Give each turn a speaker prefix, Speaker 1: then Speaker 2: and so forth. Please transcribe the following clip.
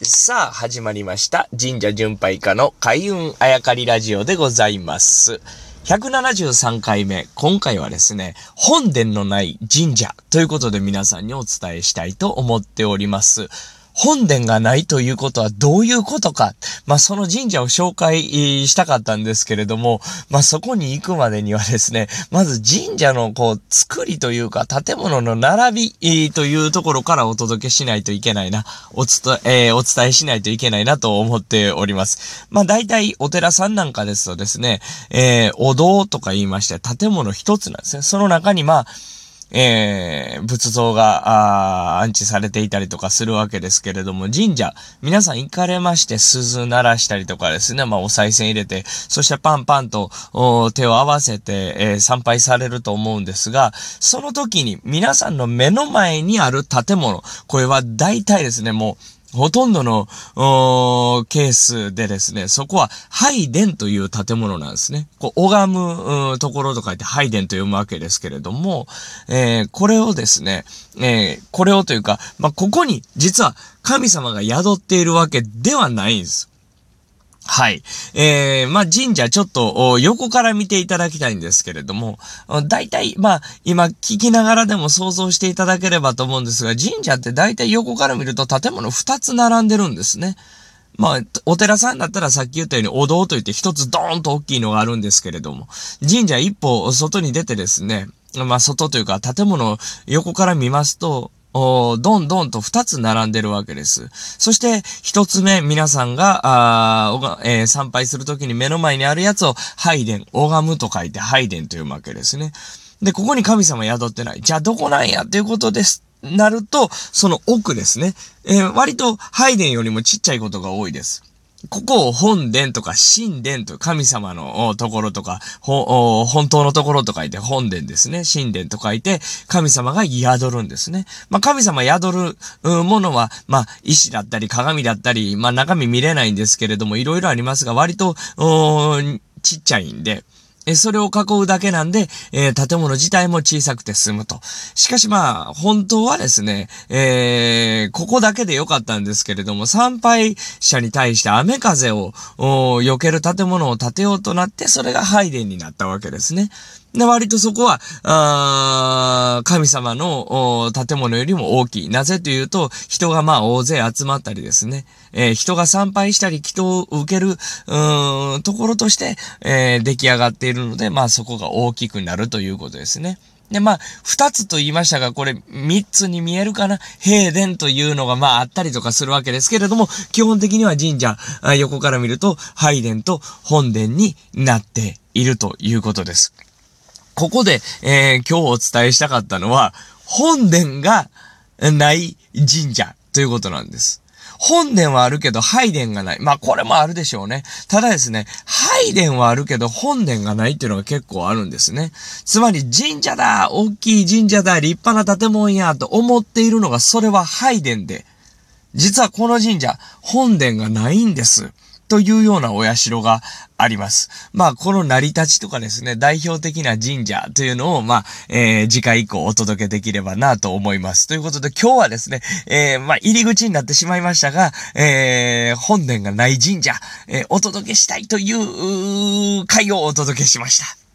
Speaker 1: さあ、始まりました。神社巡拝家の開運あやかりラジオでございます。173回目。今回はですね、本殿のない神社ということで皆さんにお伝えしたいと思っております。本殿がないということはどういうことか。まあ、その神社を紹介したかったんですけれども、まあ、そこに行くまでにはですね、まず神社のこう、作りというか、建物の並びというところからお届けしないといけないな、おつと、えーお伝えしないといけないなと思っております。まあ、大体お寺さんなんかですとですね、えーお堂とか言いまして、建物一つなんですね。その中にまあ、えー、仏像が、あ安置されていたりとかするわけですけれども、神社、皆さん行かれまして、鈴鳴らしたりとかですね、まあ、お賽銭入れて、そしてパンパンと手を合わせて、えー参拝されると思うんですが、その時に皆さんの目の前にある建物、これは大体ですね、もう、ほとんどの、ーケースでですね、そこは、拝殿という建物なんですね。こう、拝むところと書いて、拝殿と読むわけですけれども、えーこれをですね、えーこれをというか、まあ、ここに、実は、神様が宿っているわけではないんです。はい。えー、まあ、神社ちょっと横から見ていただきたいんですけれども、大体、まあ、今聞きながらでも想像していただければと思うんですが、神社って大体横から見ると建物2つ並んでるんですね。まあ、お寺さんだったらさっき言ったようにお堂といって一つドーンと大きいのがあるんですけれども、神社一歩外に出てですね、まあ外というか建物横から見ますと、どんどんと2つ並んでるわけです。そして、1つ目、皆さんが、あえー参拝するときに目の前にあるやつを、拝殿、拝むと書いて拝殿というわけですね。で、ここに神様宿ってない。じゃあどこなんやっていうことです。なると、その奥ですね。えー割と拝殿よりもちっちゃいことが多いです。ここを本殿とか神殿と神様のところとか、本当のところと書いて本殿ですね。神殿と書いて神様が宿るんですね。まあ神様宿るものは、まあ石だったり鏡だったり、まあ中身見れないんですけれども、いろいろありますが、割とちっちゃいんで、え、それを囲うだけなんで、えー建物自体も小さくて済むと。しかしまあ、本当はですね、えーここだけで良かったんですけれども、参拝者に対して雨風を、避ける建物を建てようとなって、それが拝殿になったわけですね。で、割とそこは、あ神様の建物よりも大きい。なぜというと、人がまあ大勢集まったりですね、えー人が参拝したり、祈祷を受ける、うーん、ところとして、えー出来上がっているので、まあそこが大きくなるということですね。で、まあ、二つと言いましたが、これ、三つに見えるかな？平殿というのが、まあ、あったりとかするわけですけれども、基本的には神社、横から見ると、拝殿と本殿になっているということです。ここで、えー今日お伝えしたかったのは、本殿がない神社ということなんです。本殿はあるけど、拝殿がない。まあ、これもあるでしょうね。ただですね、拝殿はあるけど、本殿がないっていうのが結構あるんですね。つまり、神社だ大きい神社だ立派な建物やと思っているのが、それは拝殿で、実はこの神社、本殿がないんです。というようなお社があります。まあ、この成り立ちとかですね、代表的な神社というのを、まあ、えー次回以降お届けできればなと思います。ということで、今日はですね、えーまあ、入り口になってしまいましたが、えー本殿がない神社、えお届けしたいという会をお届けしました。